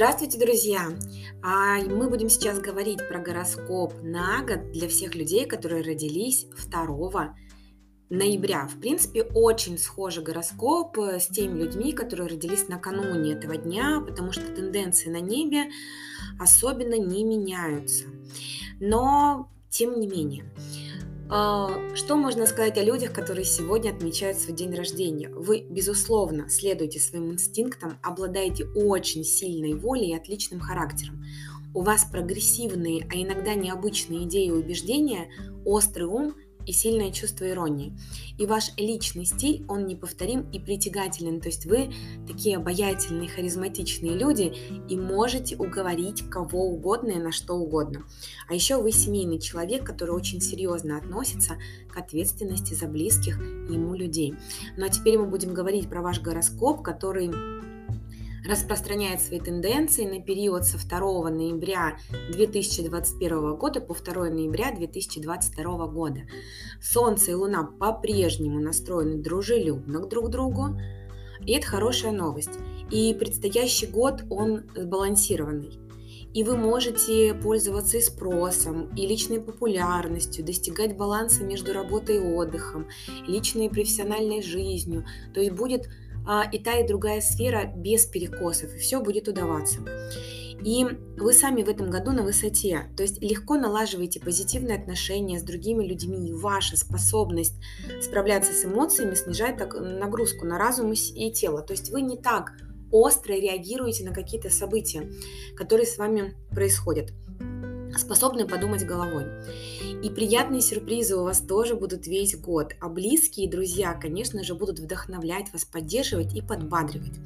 Здравствуйте, друзья! А мы будем сейчас говорить про гороскоп на год для всех людей, которые родились 2 ноября. В принципе, очень схожий гороскоп э, с теми людьми, которые родились накануне этого дня, потому что тенденции на небе особенно не меняются. Но, тем не менее, что можно сказать о людях, которые сегодня отмечают свой день рождения? Вы, безусловно, следуете своим инстинктам, обладаете очень сильной волей и отличным характером. У вас прогрессивные, а иногда необычные идеи и убеждения, острый ум и сильное чувство иронии. И ваш личный стиль, он неповторим и притягателен. То есть вы такие обаятельные, харизматичные люди и можете уговорить кого угодно и на что угодно. А еще вы семейный человек, который очень серьезно относится к ответственности за близких ему людей. Ну а теперь мы будем говорить про ваш гороскоп, который распространяет свои тенденции на период со 2 ноября 2021 года по 2 ноября 2022 года. Солнце и Луна по-прежнему настроены дружелюбно друг к другу, и это хорошая новость. И предстоящий год, он сбалансированный. И вы можете пользоваться и спросом, и личной популярностью, достигать баланса между работой и отдыхом, личной и профессиональной жизнью. То есть будет и та, и другая сфера без перекосов, и все будет удаваться. И вы сами в этом году на высоте, то есть легко налаживаете позитивные отношения с другими людьми, и ваша способность справляться с эмоциями снижает так, нагрузку на разум и тело. То есть вы не так остро реагируете на какие-то события, которые с вами происходят способны подумать головой. И приятные сюрпризы у вас тоже будут весь год. А близкие друзья, конечно же, будут вдохновлять вас, поддерживать и подбадривать.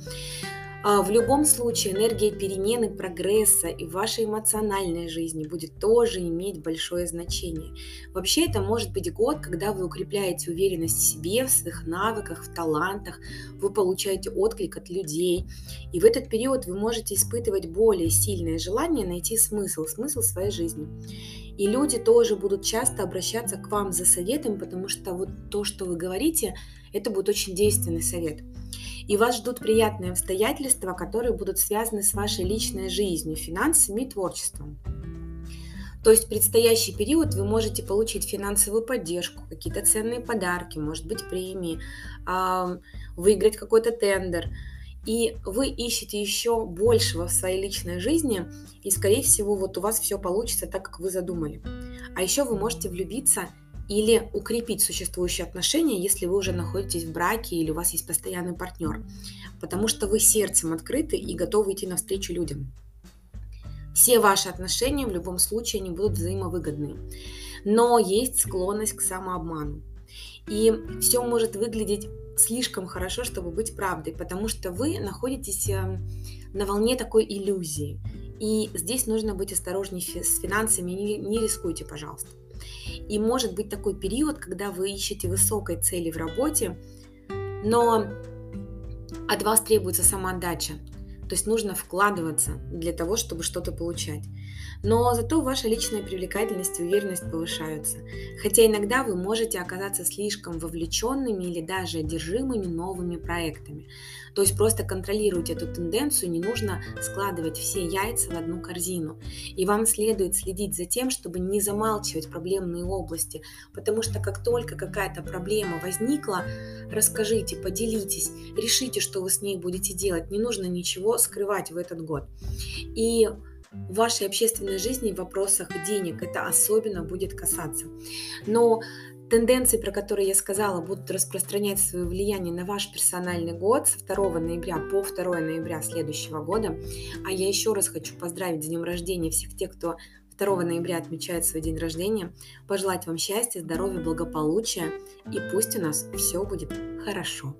А, в любом случае энергия перемены, прогресса и вашей эмоциональной жизни будет тоже иметь большое значение. Вообще это может быть год, когда вы укрепляете уверенность в себе, в своих навыках, в талантах, вы получаете отклик от людей. И в этот период вы можете испытывать более сильное желание найти смысл, смысл своей жизни. И люди тоже будут часто обращаться к вам за советом, потому что вот то, что вы говорите, это будет очень действенный совет и вас ждут приятные обстоятельства, которые будут связаны с вашей личной жизнью, финансами и творчеством. То есть в предстоящий период вы можете получить финансовую поддержку, какие-то ценные подарки, может быть премии, выиграть какой-то тендер. И вы ищете еще большего в своей личной жизни, и, скорее всего, вот у вас все получится так, как вы задумали. А еще вы можете влюбиться или укрепить существующие отношения, если вы уже находитесь в браке или у вас есть постоянный партнер, потому что вы сердцем открыты и готовы идти навстречу людям. Все ваши отношения в любом случае не будут взаимовыгодны, но есть склонность к самообману. И все может выглядеть слишком хорошо, чтобы быть правдой, потому что вы находитесь э, на волне такой иллюзии. И здесь нужно быть осторожнее с финансами, не, не рискуйте, пожалуйста. И может быть такой период, когда вы ищете высокой цели в работе, но от вас требуется самоотдача. То есть нужно вкладываться для того, чтобы что-то получать. Но зато ваша личная привлекательность и уверенность повышаются. Хотя иногда вы можете оказаться слишком вовлеченными или даже одержимыми новыми проектами. То есть просто контролируйте эту тенденцию, не нужно складывать все яйца в одну корзину. И вам следует следить за тем, чтобы не замалчивать проблемные области, потому что как только какая-то проблема возникла, расскажите, поделитесь, решите, что вы с ней будете делать. Не нужно ничего скрывать в этот год. И в вашей общественной жизни в вопросах денег это особенно будет касаться. Но тенденции, про которые я сказала, будут распространять свое влияние на ваш персональный год с 2 ноября по 2 ноября следующего года. А я еще раз хочу поздравить с днем рождения всех тех, кто 2 ноября отмечает свой день рождения, пожелать вам счастья, здоровья, благополучия, и пусть у нас все будет хорошо.